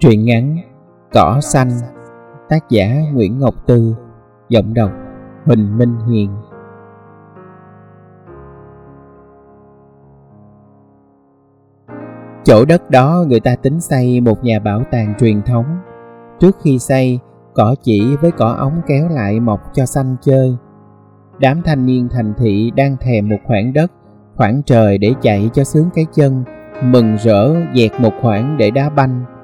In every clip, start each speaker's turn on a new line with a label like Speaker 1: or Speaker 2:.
Speaker 1: Truyện ngắn Cỏ xanh Tác giả Nguyễn Ngọc Tư Giọng đọc Huỳnh Minh Hiền. Chỗ đất đó người ta tính xây một nhà bảo tàng truyền thống. Trước khi xây, cỏ chỉ với cỏ ống kéo lại mọc cho xanh chơi. Đám thanh niên thành thị đang thèm một khoảng đất Khoảng trời để chạy cho sướng cái chân Mừng rỡ dẹt một khoảng để đá banh.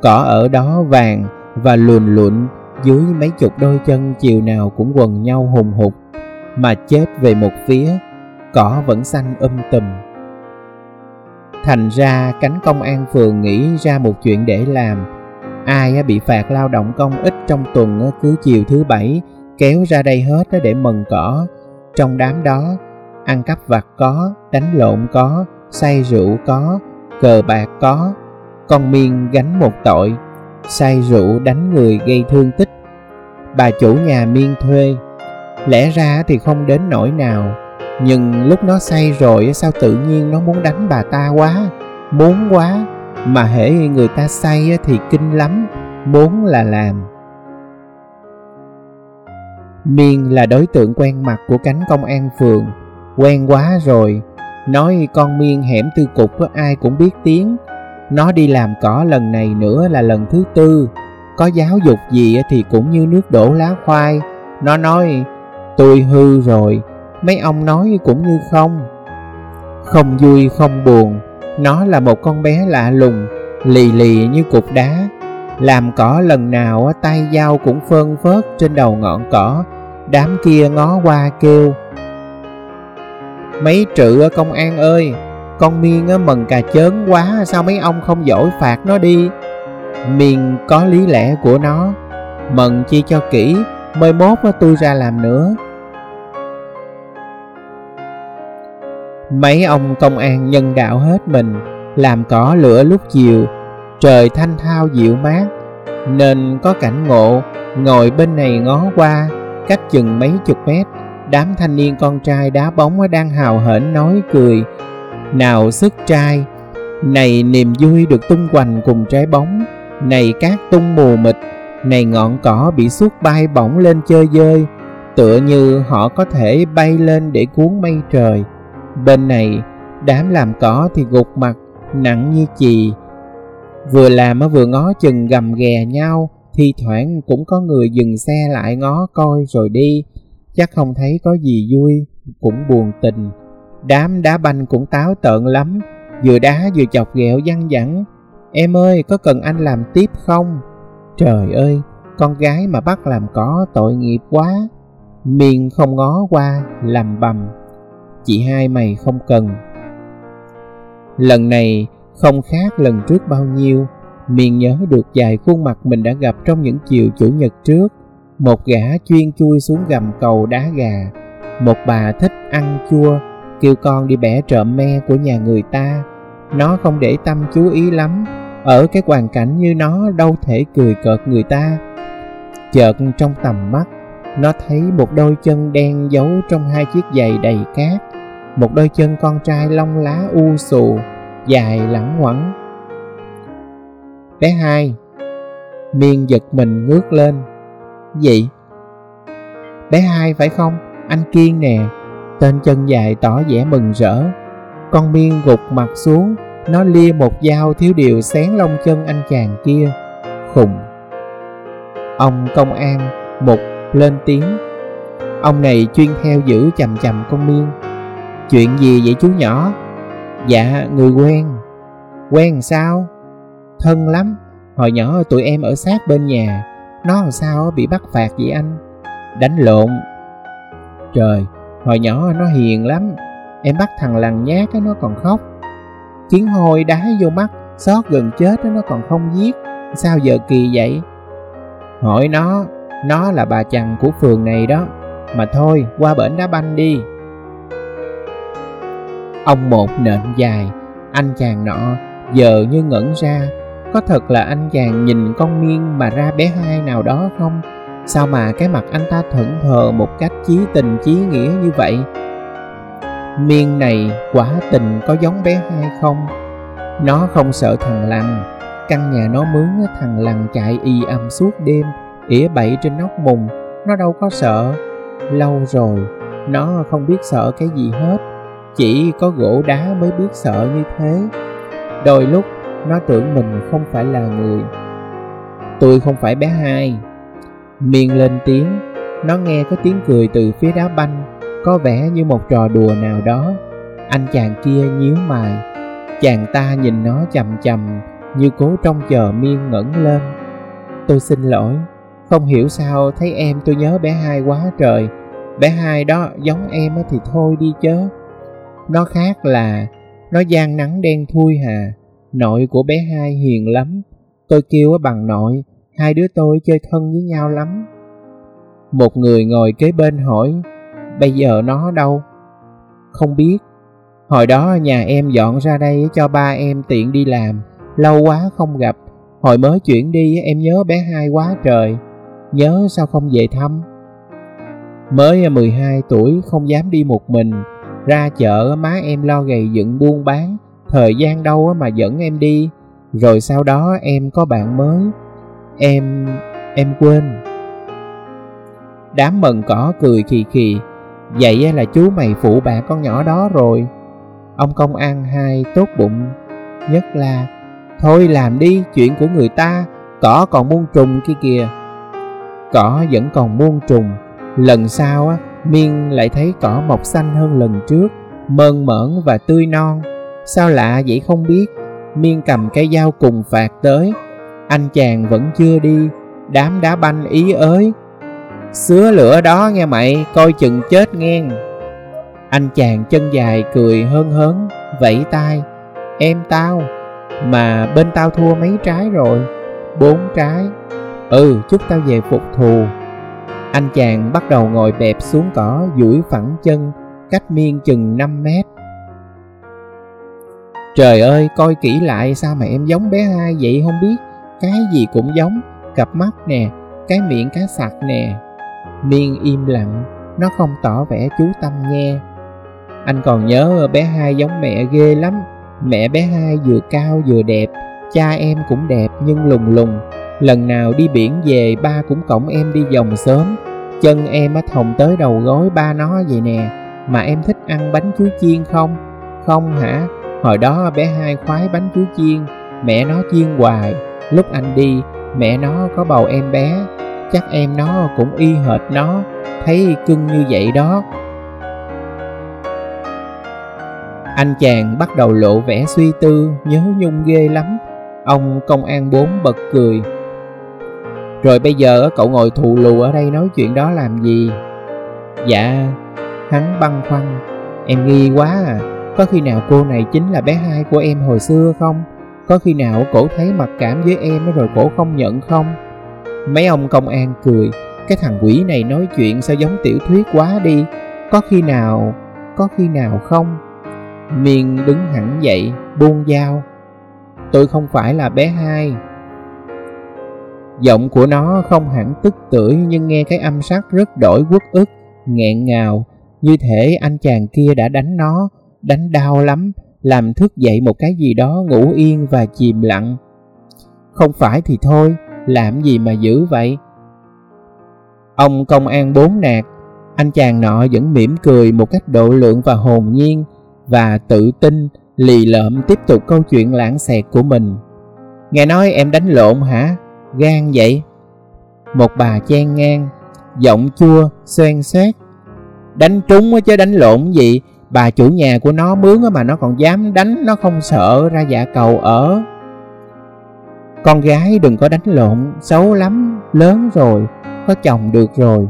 Speaker 1: Cỏ ở đó vàng và luồn lụn, dưới mấy chục đôi chân chiều nào cũng quần nhau hùng hục, mà chết về một phía, cỏ vẫn xanh um tùm. Thành ra cánh công an phường nghĩ ra một chuyện để làm. Ai bị phạt lao động công ích trong tuần cứ chiều thứ bảy, kéo ra đây hết để mần cỏ. Trong đám đó, ăn cắp vặt có, đánh lộn có, say rượu có, cờ bạc có con miên gánh một tội say rượu đánh người gây thương tích. Bà chủ nhà miên thuê, lẽ ra thì không đến nỗi nào, nhưng lúc nó say rồi sao tự nhiên nó muốn đánh bà ta quá? Muốn quá, mà hễ người ta say thì kinh lắm, muốn là làm. Miên là đối tượng quen mặt của cánh công an phường, quen quá rồi, nói con miên hẻm tư cục ai cũng biết tiếng nó đi làm cỏ lần này nữa là lần thứ tư. Có giáo dục gì thì cũng như nước đổ lá khoai. Nó nói, tôi hư rồi. Mấy ông nói cũng như không. Không vui, không buồn. Nó là một con bé lạ lùng, lì lì như cục đá. Làm cỏ lần nào, tay dao cũng phơn phớt trên đầu ngọn cỏ. Đám kia ngó qua kêu, mấy trự công an ơi con miên á, mần cà chớn quá sao mấy ông không dỗi phạt nó đi? Miên có lý lẽ của nó. Mần chi cho kỹ mới mốt á, tôi ra làm nữa. Mấy ông công an nhân đạo hết mình làm cỏ lửa lúc chiều trời thanh thao dịu mát nên có cảnh ngộ ngồi bên này ngó qua cách chừng mấy chục mét đám thanh niên con trai đá bóng đang hào hển nói cười nào sức trai, này niềm vui được tung hoành cùng trái bóng, này cát tung mù mịt, này ngọn cỏ bị suốt bay bổng lên chơi dơi tựa như họ có thể bay lên để cuốn mây trời. Bên này, đám làm cỏ thì gục mặt, nặng như chì. Vừa làm vừa ngó chừng gầm ghè nhau, thi thoảng cũng có người dừng xe lại ngó coi rồi đi. Chắc không thấy có gì vui, cũng buồn tình. Đám đá banh cũng táo tợn lắm. Vừa đá vừa chọc ghẹo văng vẳng. Em ơi, có cần anh làm tiếp không? Trời ơi, Con gái mà bắt làm có tội nghiệp quá. Miên không ngó qua, Làm bầm. Chị hai mày không cần. Lần này không khác lần trước bao nhiêu. Miên nhớ được vài khuôn mặt mình đã gặp trong những chiều chủ nhật trước. Một gã chuyên chui xuống gầm cầu đá gà. Một bà thích ăn chua kêu con đi bẻ trộm me của nhà người ta. Nó không để tâm chú ý lắm. Ở cái hoàn cảnh như nó, đâu thể cười cợt người ta. Chợt trong tầm mắt, nó thấy một đôi chân đen giấu trong hai chiếc giày đầy cát. Một đôi chân con trai lông lá u xù, dài lẳng quẩn bé hai, miên giật mình ngước lên. Gì? Bé hai phải không? Anh kiên nè. Tên chân dài tỏ vẻ mừng rỡ. Con miên gục mặt xuống, Nó lia một dao thiếu điều xén lông chân anh chàng kia. Khùng. Ông công an Một lên tiếng. Ông này chuyên theo giữ chầm chầm con miên. Chuyện gì vậy chú nhỏ? Dạ người quen. Quen sao? Thân lắm. Hồi nhỏ tụi em ở sát bên nhà. Nó làm sao bị bắt phạt vậy anh? Đánh lộn. Trời Hồi nhỏ nó hiền lắm. Em bắt thằng lằn nhát nó còn khóc. Kiến hôi đá vô mắt, Xót gần chết nó còn không giết. Sao giờ kỳ vậy? Hỏi nó Nó là bà chằn của phường này đó. Mà thôi, qua bển đá banh đi. Ông một nện dài, Anh chàng nọ Giờ như ngẩn ra. Có thật là anh chàng nhìn con miên Mà ra bé hai nào đó không? Sao mà cái mặt anh ta thẫn thờ một cách chí tình chí nghĩa như vậy? Miên này quả tình có giống bé hai không? Nó không sợ thằng lằn, Căn nhà nó mướn thằng lằn chạy y ầm suốt đêm, ỉa bậy trên nóc mùng, nó đâu có sợ. Lâu rồi, nó không biết sợ cái gì hết, chỉ có gỗ đá mới biết sợ như thế. Đôi lúc, nó tưởng mình không phải là người. Tôi không phải bé hai. Miên lên tiếng, nó nghe có tiếng cười từ phía đá banh, có vẻ như một trò đùa nào đó. Anh chàng kia nhíu mày, chàng ta nhìn nó chầm chầm như cố trông chờ miên ngẩng lên. Tôi xin lỗi, không hiểu sao thấy em tôi nhớ bé hai quá trời. Bé hai đó giống em thì thôi đi chớ. Nó khác là nó gian nắng đen thui hà. Nội của bé hai hiền lắm. Tôi kêu bằng nội, hai đứa tôi chơi thân với nhau lắm. Một người ngồi kế bên hỏi, bây giờ nó đâu? Không biết. Hồi đó nhà em dọn ra đây cho ba em tiện đi làm, lâu quá không gặp. Hồi mới chuyển đi em nhớ bé hai quá trời, nhớ sao không về thăm? Mới 12 tuổi không dám đi một mình, ra chợ má em lo gầy dựng buôn bán, thời gian đâu mà dẫn em đi. Rồi sau đó em có bạn mới, em... em quên. Đám mần cỏ cười khì khì, vậy là chú mày phụ bạc con nhỏ đó rồi. Ông công an hai tốt bụng, nhất là Thôi làm đi, chuyện của người ta, cỏ còn muôn trùng kia kìa. Cỏ vẫn còn muôn trùng, lần sau á, Miên lại thấy cỏ mọc xanh hơn lần trước, mơn mởn và tươi non. Sao lạ vậy không biết, Miên cầm cây dao cùng phạt tới. Anh chàng vẫn chưa đi, đám đá banh ý ới. Xứa lửa đó nghe mày, coi chừng chết nghe. Anh chàng chân dài cười hơn hớn, vẫy tay. Em tao, mà bên tao thua mấy trái rồi Bốn trái Ừ chúc tao về phục thù Anh chàng bắt đầu ngồi bẹp xuống cỏ duỗi phẳng chân Cách miên chừng 5 mét Trời ơi coi kỹ lại sao mà em giống bé hai vậy không biết cái gì cũng giống Cặp mắt nè Cái miệng cá sặc nè Miên im lặng Nó không tỏ vẻ chú tâm nghe Anh còn nhớ bé hai giống mẹ ghê lắm Mẹ bé hai vừa cao vừa đẹp, cha em cũng đẹp nhưng lùng lùng. Lần nào đi biển về ba cũng cổng em đi vòng sớm. Chân em á thòng tới đầu gối ba nó vậy nè. Mà em thích ăn bánh chuối chiên không? Không hả? Hồi đó bé hai khoái bánh chuối chiên, mẹ nó chiên hoài. Lúc anh đi, mẹ nó có bầu em bé. Chắc em nó cũng y hệt nó, thấy cưng như vậy đó. Anh chàng bắt đầu lộ vẻ suy tư, nhớ nhung ghê lắm. Ông công an bốn bật cười. Rồi bây giờ cậu ngồi thù lù ở đây nói chuyện đó làm gì? Dạ, hắn băn khoăn. Em nghi quá à, có khi nào cô này chính là bé hai của em hồi xưa không? Có khi nào cổ thấy mặc cảm với em rồi cổ không nhận không? Mấy ông công an cười, cái thằng quỷ này nói chuyện sao giống tiểu thuyết quá đi. Có khi nào, có khi nào không? Miên đứng hẳn dậy, buông dao. Tôi không phải là bé hai. Giọng của nó không hẳn tức tưởi nhưng nghe cái âm sắc rất đổi quốc ức, nghẹn ngào. Như thể anh chàng kia đã đánh nó, đánh đau lắm, làm thức dậy một cái gì đó ngủ yên và chìm lặng. Không phải thì thôi, làm gì mà giữ vậy? Ông công an bốn nạt, anh chàng nọ vẫn mỉm cười một cách độ lượng và hồn nhiên, và tự tin lì lợm tiếp tục câu chuyện lãng xẹt của mình. Nghe nói em đánh lộn hả? Gan vậy? Một bà chen ngang, giọng chua, xoen xoét. Đánh trúng chứ đánh lộn gì? Bà chủ nhà của nó mướn mà nó còn dám đánh, nó không sợ ra dạ cầu ở. Con gái đừng có đánh lộn, xấu lắm, lớn rồi, có chồng được rồi.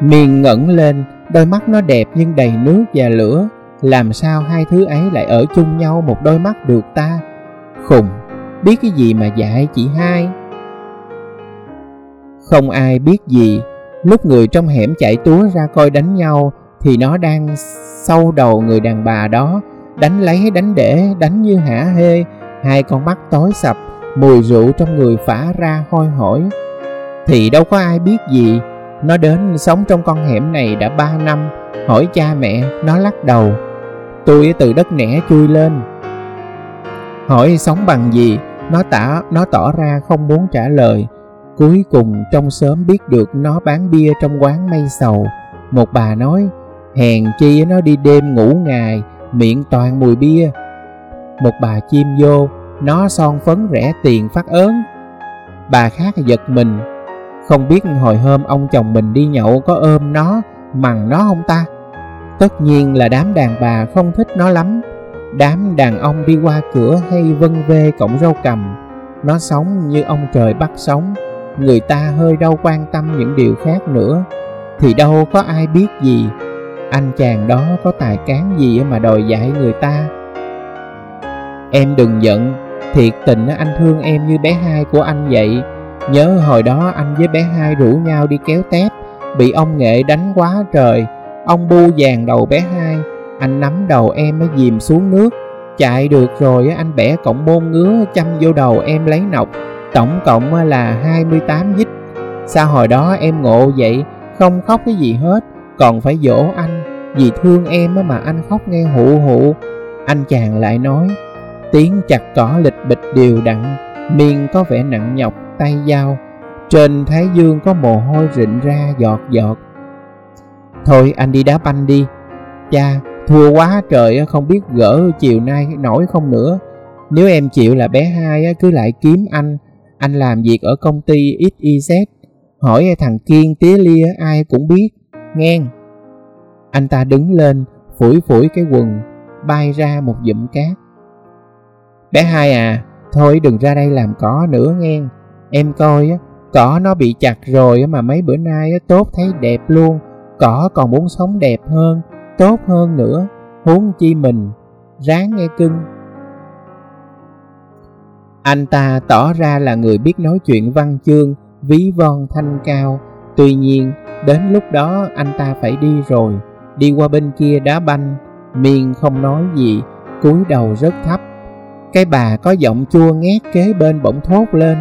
Speaker 1: Miền ngẩng lên, Đôi mắt nó đẹp nhưng đầy nước và lửa Làm sao hai thứ ấy lại ở chung nhau một đôi mắt được ta Khùng Biết cái gì mà dạy chị hai Không ai biết gì Lúc người trong hẻm chạy túa ra coi đánh nhau thì nó đang sâu đầu người đàn bà đó Đánh lấy đánh để đánh như hả hê Hai con mắt tối sập Mùi rượu trong người phả ra hôi hổi Thì đâu có ai biết gì nó đến sống trong con hẻm này đã ba năm, hỏi cha mẹ, nó lắc đầu. Tôi từ đất nẻ chui lên. Hỏi sống bằng gì, nó tả nó tỏ ra không muốn trả lời. Cuối cùng trong sớm biết được nó bán bia trong quán mây sầu. Một bà nói, hèn chi nó đi đêm ngủ ngày, miệng toàn mùi bia. Một bà chim vô, nó son phấn rẻ tiền phát ớn. Bà khác giật mình, không biết hồi hôm ông chồng mình đi nhậu có ôm nó, mằng nó không ta? Tất nhiên là đám đàn bà không thích nó lắm. Đám đàn ông đi qua cửa hay vân vê cổng rau cầm. Nó sống như ông trời bắt sống. Người ta hơi đâu quan tâm những điều khác nữa. Thì đâu có ai biết gì. Anh chàng đó có tài cán gì mà đòi dạy người ta. Em đừng giận, thiệt tình anh thương em như bé hai của anh vậy. Nhớ hồi đó anh với bé hai rủ nhau đi kéo tép, bị ông nghệ đánh quá trời. Ông bu vàng đầu bé hai, anh nắm đầu em mới dìm xuống nước. Chạy được rồi anh bẻ cọng môn ngứa chăm vô đầu em lấy nọc. Tổng cộng là 28 dít. Sao hồi đó em ngộ vậy, không khóc cái gì hết, còn phải dỗ anh. Vì thương em mà anh khóc nghe hụ hụ. Anh chàng lại nói, tiếng chặt cỏ lịch bịch đều đặn, miên có vẻ nặng nhọc tay dao. Trên thái dương có mồ hôi rịn ra giọt giọt. Thôi anh đi đá banh đi. Cha thua quá trời không biết gỡ chiều nay nổi không nữa. Nếu em chịu là bé hai cứ lại kiếm anh. Anh làm việc ở công ty XYZ hỏi thằng Kiên tía lia ai cũng biết. Ngang anh ta đứng lên phủi phủi cái quần bay ra một dụm cát bé hai à thôi đừng ra đây làm cỏ nữa nghe Em coi á, cỏ nó bị chặt rồi mà mấy bữa nay á, tốt thấy đẹp luôn. Cỏ còn muốn sống đẹp hơn, tốt hơn nữa. Huống chi mình, ráng nghe cưng. Anh ta tỏ ra là người biết nói chuyện văn chương, ví von thanh cao. Tuy nhiên, đến lúc đó anh ta phải đi rồi. Đi qua bên kia đá banh, miên không nói gì, cúi đầu rất thấp. Cái bà có giọng chua ngét kế bên bỗng thốt lên.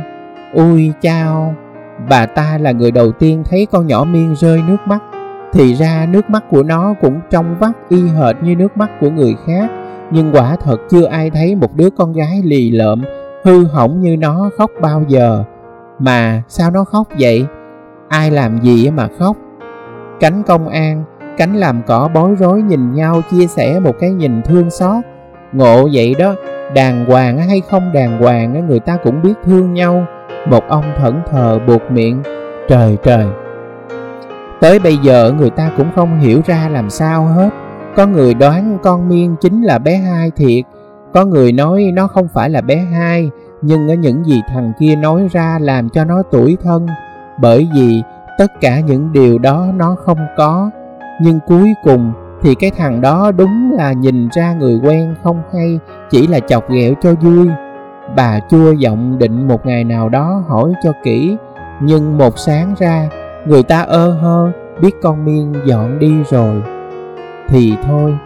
Speaker 1: ui chao, bà ta là người đầu tiên thấy con nhỏ miên rơi nước mắt. Thì ra nước mắt của nó cũng trong vắt y hệt như nước mắt của người khác. Nhưng quả thật chưa ai thấy một đứa con gái lì lợm, hư hỏng như nó khóc bao giờ. Mà sao nó khóc vậy? Ai làm gì mà khóc? Cánh công an, cánh làm cỏ bối rối nhìn nhau chia sẻ một cái nhìn thương xót. Ngộ vậy đó, đàng hoàng hay không đàng hoàng người ta cũng biết thương nhau. Một ông thẫn thờ buộc miệng trời trời. Tới bây giờ người ta cũng không hiểu ra làm sao hết. Có người đoán con miên chính là bé hai thiệt. Có người nói nó không phải là bé hai nhưng ở những gì thằng kia nói ra làm cho nó tủi thân. Bởi vì tất cả những điều đó nó không có nhưng cuối cùng thì cái thằng đó đúng là nhìn ra người quen không hay, chỉ là chọc ghẹo cho vui. Bà chua giọng định một ngày nào đó hỏi cho kỹ, Nhưng một sáng ra, Người ta ơ hơ, biết con miên dọn đi rồi. Thì thôi